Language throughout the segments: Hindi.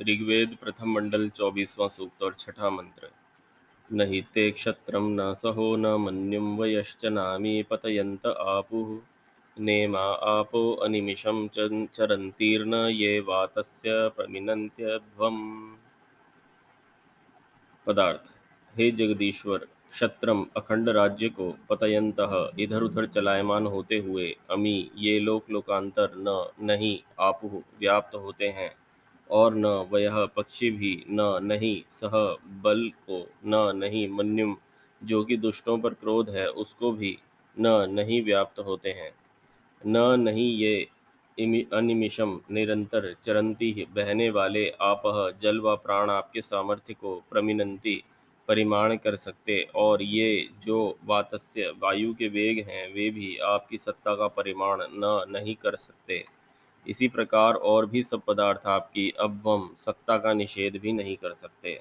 ऋग्वेद प्रथम मंडल चौबीसवां सूक्त और छठा मंत्र। न हि ते क्षत्रं न सहो न मन्युं वयश्च नामी पतयन्त आपुः। नेमा आपो अनिमिषं च चरन्तीर्न ये वातस्य प्रमिनन्त्यध्वम्। पदार्थ। हे जगदीश्वर क्षत्रम अखंड राज्य को पतयंत इधर उधर चलायमान होते हुए अमी, ये लोक लोकांतर न, नहीं आपुह व्याप्त होते हैं। और न वह पक्षी भी न, नहीं, सह बल को न, नहीं, मन्युम, जो कि दुष्टों पर क्रोध है, उसको भी न, नहीं व्याप्त होते हैं। न, नहीं, ये अनिमिषम, निरंतर चरंती बहने वाले आपह जल व प्राण आपके सामर्थ्य को प्रमिनंती परिमाण कर सकते और ये जो वातस्य, वायु के वेग हैं, वे भी आपकी सत्ता का परिमाण न, नहीं कर सकते। इसी प्रकार और भी सब पदार्थ आपकी अवम सत्ता का निषेध भी नहीं कर सकते।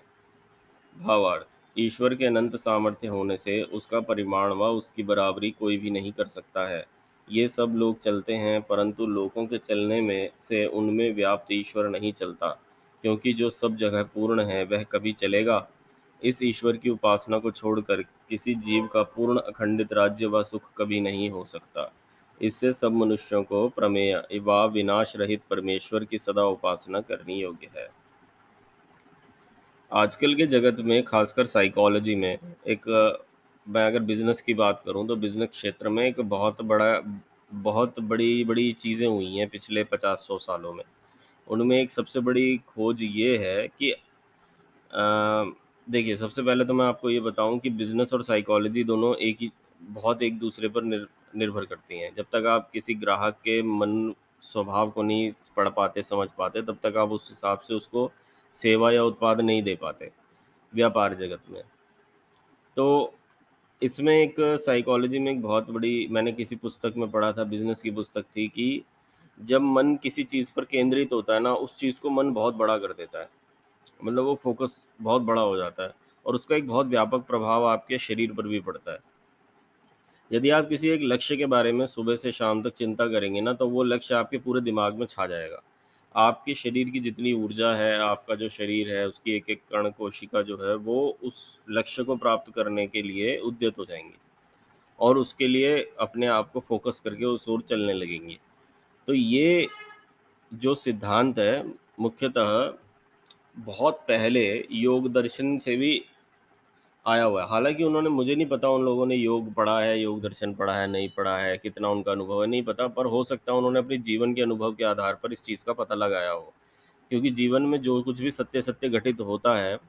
भावार्थ, ईश्वर के अनंत सामर्थ्य होने से उसका परिमाण व उसकी बराबरी कोई भी नहीं कर सकता है। ये सब लोग चलते हैं, परंतु लोगों के चलने में से उनमें व्याप्त ईश्वर नहीं चलता, क्योंकि जो सब जगह पूर्ण है, वह कभी चलेगा। इस ईश्वर की उपासना को छोड़कर किसी जीव का पूर्ण अखंडित राज्य व सुख कभी नहीं हो सकता। इससे सब मनुष्यों को प्रमेय व विनाश रहित परमेश्वर की सदा उपासना करनी योग्य है। आजकल के जगत में, खासकर साइकोलॉजी में, एक, मैं अगर बिज़नेस की बात करूँ तो बिज़नेस क्षेत्र में एक बहुत बड़ा, बहुत बड़ी बड़ी चीज़ें हुई हैं पिछले पचास सौ सालों में। उनमें एक सबसे बड़ी खोज ये है कि देखिए सबसे पहले तो मैं आपको ये बताऊँ कि बिज़नेस और साइकोलॉजी दोनों एक ही बहुत एक दूसरे पर निर, निर्भर करती हैं। जब तक आप किसी ग्राहक के मन स्वभाव को नहीं पढ़ पाते समझ पाते तब तक आप उस हिसाब से उसको सेवा या उत्पाद नहीं दे पाते व्यापार जगत में। तो इसमें एक साइकोलॉजी में एक बहुत बड़ी मैंने किसी पुस्तक में पढ़ा था बिज़नेस की पुस्तक थी कि जब मन किसी चीज़ पर केंद्रित होता है ना उस चीज़ को मन बहुत बड़ा कर देता है। मतलब वो फोकस बहुत बड़ा हो जाता है और उसका एक बहुत व्यापक प्रभाव आपके शरीर पर भी पड़ता है। यदि आप किसी एक लक्ष्य के बारे में सुबह से शाम तक चिंता करेंगे ना तो वो लक्ष्य आपके पूरे दिमाग में छा जाएगा। आपके शरीर की जितनी ऊर्जा है, आपका जो शरीर है, उसकी एक एक कण कोशिका जो है, वो उस लक्ष्य को प्राप्त करने के लिए उद्यत हो जाएँगी और उसके लिए अपने आप को फोकस करके उस ओर चलने लगेंगे। तो ये जो सिद्धांत है, मुख्यतः बहुत पहले योग दर्शन से भी आया हुआ है। हालाँकि उन्होंने, मुझे नहीं पता उन लोगों ने योग पढ़ा है, योग दर्शन पढ़ा है, नहीं पढ़ा है, कितना उनका अनुभव है, नहीं पता, पर हो सकता है उन्होंने अपने जीवन के अनुभव के आधार पर इस चीज़ का पता लगाया हो। क्योंकि जीवन में जो कुछ भी सत्य सत्य घटित होता है,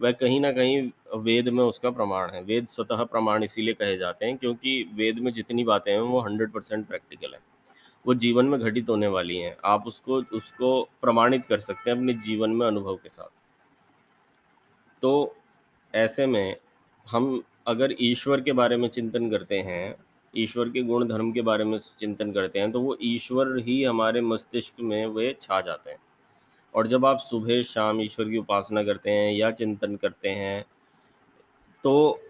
वह कहीं ना कहीं वेद में उसका प्रमाण है। वेद स्वतः प्रमाण इसीलिए कहे जाते हैं क्योंकि वेद में जितनी बातें हैं, वो हंड्रेड परसेंट प्रैक्टिकल है। वो जीवन में घटित होने वाली हैं। आप उसको उसको प्रमाणित कर सकते हैं अपने जीवन में अनुभव के साथ। तो ऐसे में हम अगर ईश्वर के बारे में चिंतन करते हैं, ईश्वर के गुण धर्म के बारे में चिंतन करते हैं तो वो ईश्वर ही हमारे मस्तिष्क में वे छा जाते हैं। और जब आप सुबह शाम ईश्वर की उपासना करते हैं या चिंतन करते हैं तो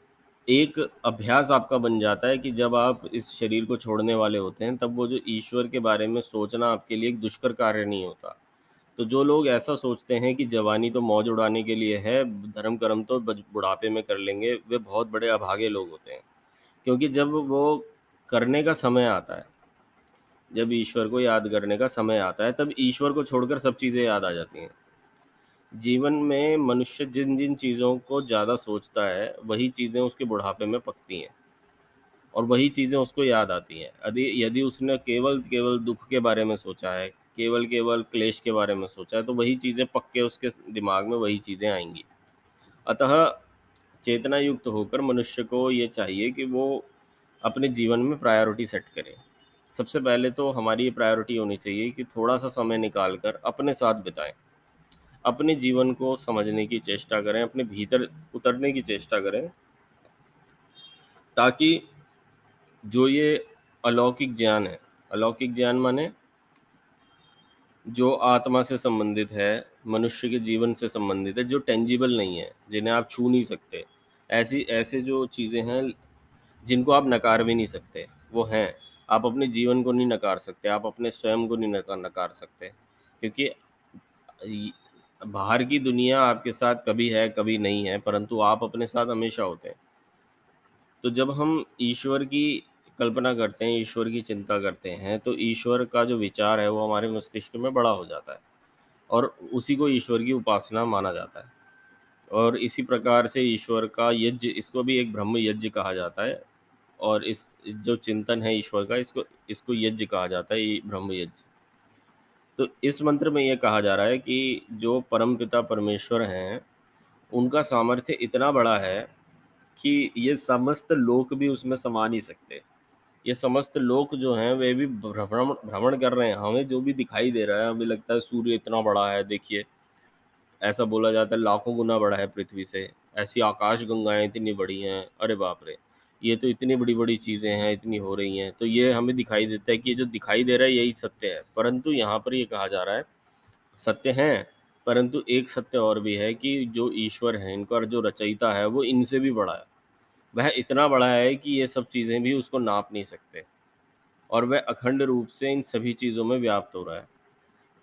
एक अभ्यास आपका बन जाता है कि जब आप इस शरीर को छोड़ने वाले होते हैं, तब वो जो ईश्वर के बारे में सोचना आपके लिए एक दुष्कर कार्य नहीं होता। तो जो लोग ऐसा सोचते हैं कि जवानी तो मौज उड़ाने के लिए है, धर्म कर्म तो बुढ़ापे में कर लेंगे, वे बहुत बड़े अभागे लोग होते हैं। क्योंकि जब वो करने का समय आता है, जब ईश्वर को याद करने का समय आता है, तब ईश्वर को छोड़कर सब चीज़ें याद आ जाती हैं। जीवन में मनुष्य जिन जिन चीज़ों को ज़्यादा सोचता है, वही चीज़ें उसके बुढ़ापे में पकती हैं। और वही चीज़ें उसको याद आती हैं। यदि यदि उसने केवल केवल दुख के बारे में सोचा है, केवल केवल क्लेश के बारे में सोचा है तो वही चीज़ें पक्के उसके दिमाग में वही चीज़ें आएँगी। अतः चेतना युक्त होकर मनुष्य को ये चाहिए कि वो अपने जीवन में प्रायोरिटी सेट करे। सबसे पहले तो हमारी ये प्रायोरिटी होनी चाहिए कि थोड़ा सा समय निकाल कर अपने साथ बिताएँ। अपने जीवन को समझने की चेष्टा करें, अपने भीतर उतरने की चेष्टा करें, ताकि जो ये अलौकिक ज्ञान है, अलौकिक ज्ञान माने जो आत्मा से संबंधित है, मनुष्य के जीवन से संबंधित है, जो टेंजिबल नहीं है, जिन्हें आप छू नहीं सकते। ऐसी, ऐसे जो चीज़ें हैं, जिनको आप नकार भी नहीं सकते, वो हैं। आप अपने जीवन को नहीं नकार सकते, आप अपने स्वयं को नहीं नकार नकार सकते, क्योंकि बाहर की दुनिया आपके साथ कभी है, कभी नहीं है, परंतु आप अपने साथ हमेशा होते हैं। तो जब हम ईश्वर की कल्पना करते हैं, ईश्वर की चिंता करते हैं तो ईश्वर का जो विचार है, वो हमारे मस्तिष्क में बड़ा हो जाता है और उसी को ईश्वर की उपासना माना जाता है। और इसी प्रकार से ईश्वर का यज्ञ, इसको भी एक ब्रह्म यज्ञ कहा जाता है और इस जो चिंतन है ईश्वर का, इसको इसको यज्ञ कहा जाता है ब्रह्म यज्ञ। तो इस मंत्र में यह कहा जा रहा है कि जो परम पिता परमेश्वर हैं, उनका सामर्थ्य इतना बड़ा है कि ये समस्त लोक भी उसमें समा नहीं सकते। ये समस्त लोक जो हैं, वे भी भ्रमण भ्रमण कर रहे हैं। हमें जो भी दिखाई दे रहा है, हमें लगता है सूर्य इतना बड़ा है, देखिए। ऐसा बोला जाता है, लाखों गुना बड़ा है पृथ्वी से। ऐसी आकाश गंगाएँ इतनी बड़ी हैं, अरे बाप रे। ये तो इतनी बड़ी बड़ी चीज़ें हैं, इतनी हो रही हैं तो ये हमें दिखाई देता है कि ये जो दिखाई दे रहा है यही सत्य है। परंतु यहाँ पर ये कहा जा रहा है, सत्य है, परंतु एक सत्य और भी है कि जो ईश्वर है, इनका जो रचयिता है, वो इनसे भी बड़ा है। वह इतना बड़ा है कि ये सब चीज़ें भी उसको नाप नहीं सकते और वह अखंड रूप से इन सभी चीज़ों में व्याप्त हो रहा है।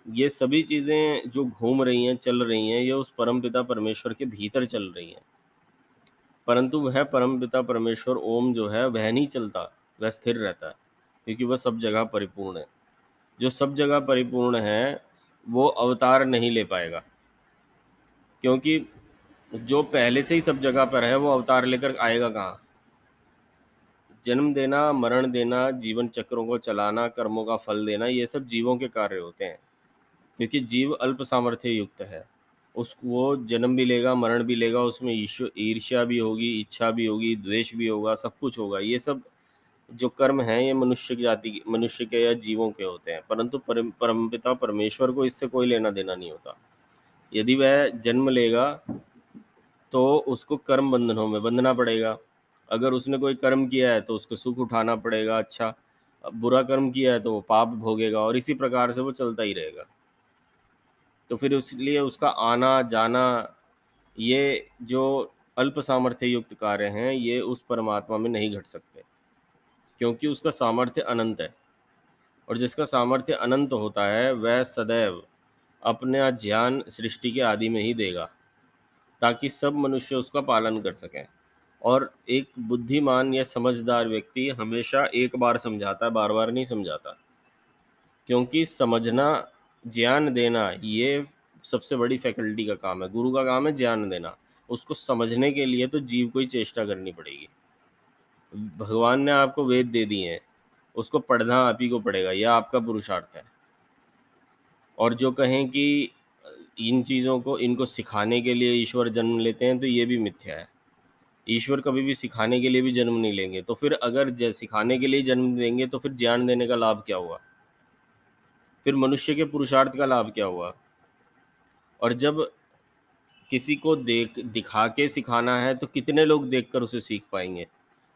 ये सभी चीज़ें जो घूम रही हैं, चल रही हैं, ये उस परम पिता परमेश्वर के भीतर चल रही हैं। परंतु वह परम पिता परमेश्वर ओम जो है, वह नहीं चलता, वह स्थिर रहता है, क्योंकि वह सब जगह परिपूर्ण है। जो सब जगह परिपूर्ण है, वो अवतार नहीं ले पाएगा, क्योंकि जो पहले से ही सब जगह पर है, वो अवतार लेकर आएगा कहाँ? जन्म देना, मरण देना, जीवन चक्रों को चलाना, कर्मों का फल देना, ये सब जीवों के कार्य होते हैं, क्योंकि जीव अल्प सामर्थ्य युक्त है। उसको वो जन्म भी लेगा, मरण भी लेगा, उसमें ईर्ष्या भी होगी, इच्छा भी होगी, द्वेष भी होगा, सब कुछ होगा। ये सब जो कर्म हैं, ये मनुष्य की जाति मनुष्य के या जीवों के होते हैं। परंतु परम, परमपिता परमेश्वर को इससे कोई लेना देना नहीं होता। यदि वह जन्म लेगा तो उसको कर्म बंधनों में बंधना पड़ेगा। अगर उसने कोई कर्म किया है तो उसको सुख उठाना पड़ेगा अच्छा बुरा कर्म किया है तो वो पाप भोगेगा, और इसी प्रकार से वो चलता ही रहेगा। तो फिर इसलिए उसका आना, जाना, ये जो अल्प सामर्थ्य युक्त कार्य हैं, ये उस परमात्मा में नहीं घट सकते, क्योंकि उसका सामर्थ्य अनंत है। और जिसका सामर्थ्य अनंत होता है, वह सदैव अपना ज्ञान सृष्टि के आदि में ही देगा, ताकि सब मनुष्य उसका पालन कर सकें। और एक बुद्धिमान या समझदार व्यक्ति हमेशा एक बार समझाता है, बार बार नहीं समझाता, क्योंकि समझना ज्ञान देना ये सबसे बड़ी फैकल्टी का काम है। गुरु का काम है ज्ञान देना। उसको समझने के लिए तो जीव को ही चेष्टा करनी पड़ेगी। भगवान ने आपको वेद दे दिए हैं। उसको पढ़ना आप ही को पड़ेगा। यह आपका पुरुषार्थ है। और जो कहें कि इन चीज़ों को, इनको सिखाने के लिए ईश्वर जन्म लेते हैं तो ये भी मिथ्या है। ईश्वर कभी भी सिखाने के लिए भी जन्म नहीं लेंगे। तो फिर अगर सिखाने के लिए जन्म देंगे तो फिर ज्ञान देने का लाभ क्या हुआ? फिर मनुष्य के पुरुषार्थ का लाभ क्या हुआ? और जब किसी को देख, दिखा के सिखाना है तो कितने लोग देखकर उसे सीख पाएँगे?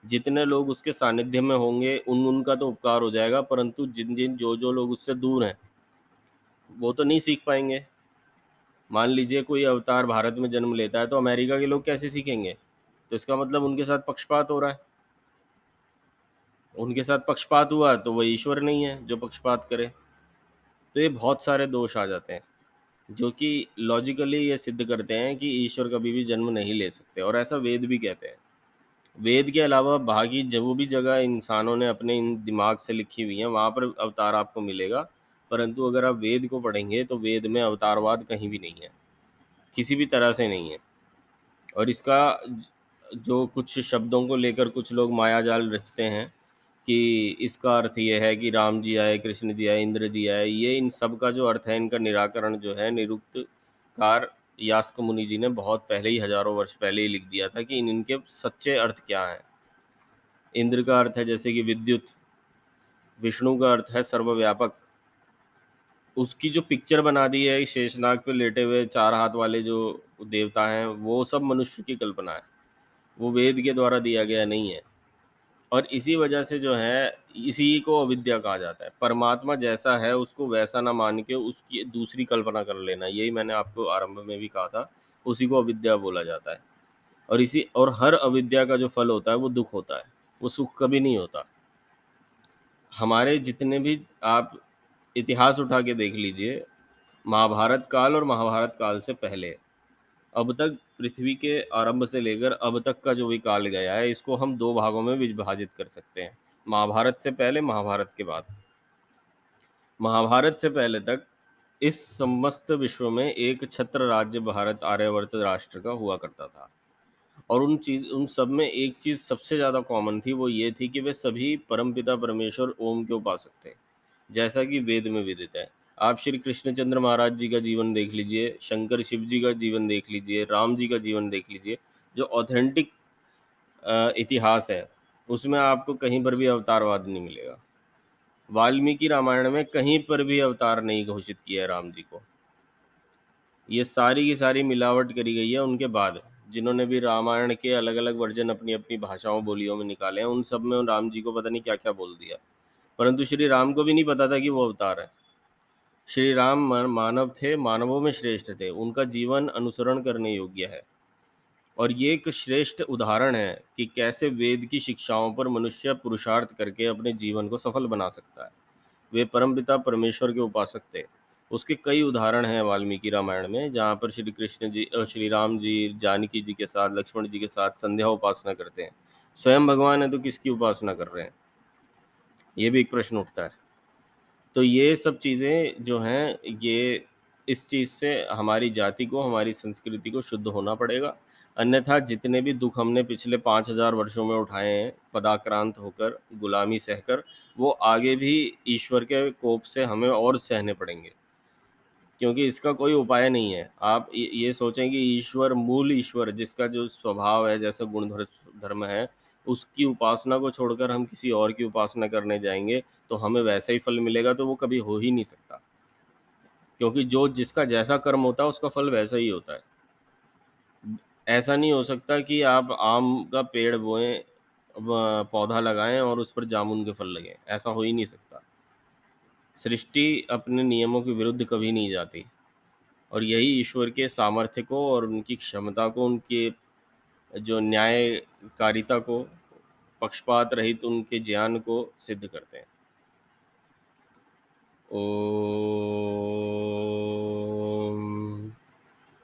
जितने लोग उसके सानिध्य में होंगे, उन, उनका तो उपकार हो जाएगा, परंतु जिन जिन जो जो लोग उससे दूर हैं, वो तो नहीं सीख पाएँगे। मान लीजिए कोई अवतार भारत में जन्म लेता है तो अमेरिका के लोग कैसे सीखेंगे? तो इसका मतलब उनके साथ पक्षपात हो रहा है। उनके साथ पक्षपात हुआ तो वह ईश्वर नहीं है जो पक्षपात करे। तो ये बहुत सारे दोष आ जाते हैं, जो कि लॉजिकली ये सिद्ध करते हैं कि ईश्वर कभी भी जन्म नहीं ले सकते, और ऐसा वेद भी कहते हैं। वेद के अलावा बाकी जो भी जगह इंसानों ने अपने इन दिमाग से लिखी हुई हैं, वहाँ पर अवतार आपको मिलेगा, परंतु अगर आप वेद को पढ़ेंगे तो वेद में अवतारवाद कहीं भी नहीं है, किसी भी तरह से नहीं है। और इसका जो कुछ शब्दों को लेकर कुछ लोग माया जाल रचते हैं कि इसका अर्थ ये है कि राम जी आए, कृष्ण जी आए, इंद्र जी आए, ये इन सब का जो अर्थ है, इनका निराकरण जो है निरुक्त कार यास्क मुनि जी ने बहुत पहले ही हज़ारों वर्ष पहले ही लिख दिया था कि इन, इनके सच्चे अर्थ क्या हैं। इंद्र का अर्थ है जैसे कि विद्युत, विष्णु का अर्थ है सर्वव्यापक। उसकी जो पिक्चर बना दी है शेषनाग पे लेटे हुए चार हाथ वाले जो देवता हैं, वो सब मनुष्य की कल्पना है। वो वेद के द्वारा दिया गया नहीं है। और इसी वजह से जो है, इसी को अविद्या कहा जाता है। परमात्मा जैसा है, उसको वैसा ना मान के उसकी दूसरी कल्पना कर लेना, यही मैंने आपको आरंभ में भी कहा था, उसी को अविद्या बोला जाता है। और इसी, और हर अविद्या का जो फल होता है, वो दुख होता है, वो सुख कभी नहीं होता। हमारे जितने भी आप इतिहास उठा के देख लीजिए, महाभारत काल और महाभारत काल से पहले, अब तक पृथ्वी के आरंभ से लेकर अब तक का जो भी काल गया है, इसको हम दो भागों में विभाजित कर सकते हैं। महाभारत से पहले, महाभारत के बाद। महाभारत से पहले तक इस समस्त विश्व में एक छत्र राज्य भारत आर्यवर्त राष्ट्र का हुआ करता था। और उन चीज़, उन सब में एक चीज़ सबसे ज़्यादा कॉमन थी, वो ये थी कि वे सभी परमपिता परमेश्वर ओम के उपासक थे जैसा कि वेद में विदित है। आप श्री कृष्णचंद्र महाराज जी का जीवन देख लीजिए, शंकर शिव जी का जीवन देख लीजिए, राम जी का जीवन देख लीजिए, जो ऑथेंटिक इतिहास है, उसमें आपको कहीं पर भी अवतारवाद नहीं मिलेगा। वाल्मीकि रामायण में कहीं पर भी अवतार नहीं घोषित किया है राम जी को। ये सारी की सारी मिलावट करी गई है उनके बाद, जिन्होंने भी रामायण के अलग अलग वर्जन अपनी अपनी भाषाओं, बोलियों में निकाले हैं, उन सब में राम जी को पता नहीं क्या क्या बोल दिया। परंतु श्री राम को भी नहीं पता था कि वो अवतार है। श्री राम मानव थे, मानवों में श्रेष्ठ थे। उनका जीवन अनुसरण करने योग्य है। और ये एक श्रेष्ठ उदाहरण है कि कैसे वेद की शिक्षाओं पर मनुष्य पुरुषार्थ करके अपने जीवन को सफल बना सकता है। वे परमपिता परमेश्वर के उपासक थे। उसके कई उदाहरण हैं वाल्मीकि रामायण में, जहाँ पर श्री कृष्ण जी श्री राम जी, जानकी जी के साथ, लक्ष्मण जी के साथ संध्या उपासना करते हैं। स्वयं भगवान है तो किसकी उपासना कर रहे हैं? ये भी एक प्रश्न उठता है। तो ये सब चीज़ें जो हैं, ये इस चीज़ से हमारी जाति को, हमारी संस्कृति को शुद्ध होना पड़ेगा। अन्यथा जितने भी दुख हमने पिछले पाँच हज़ार वर्षों में उठाए हैं, पदाक्रांत होकर, गुलामी सहकर, वो आगे भी ईश्वर के कोप से हमें और सहने पड़ेंगे। क्योंकि इसका कोई उपाय नहीं है। आप ये सोचें कि ईश्वर, मूल ईश्वर जिसका जो स्वभाव है, जैसा गुण धर्म है उसकी उपासना को छोड़कर हम किसी और की उपासना करने जाएँगे तो हमें वैसा ही फल मिलेगा तो वो कभी हो ही नहीं सकता। क्योंकि जो जिसका जैसा कर्म होता है, उसका फल वैसा ही होता है। ऐसा नहीं हो सकता कि आप आम का पेड़ बोएँ पौधा लगाएँ और उस पर जामुन के फल लगें। ऐसा हो ही नहीं सकता। सृष्टि अपने नियमों के विरुद्ध कभी नहीं जाती। और यही ईश्वर के सामर्थ्य को और उनकी क्षमता को, उनके जो न्यायकारिता को पक्षपात रहित उनके ज्ञान को सिद्ध करते हैं। ओ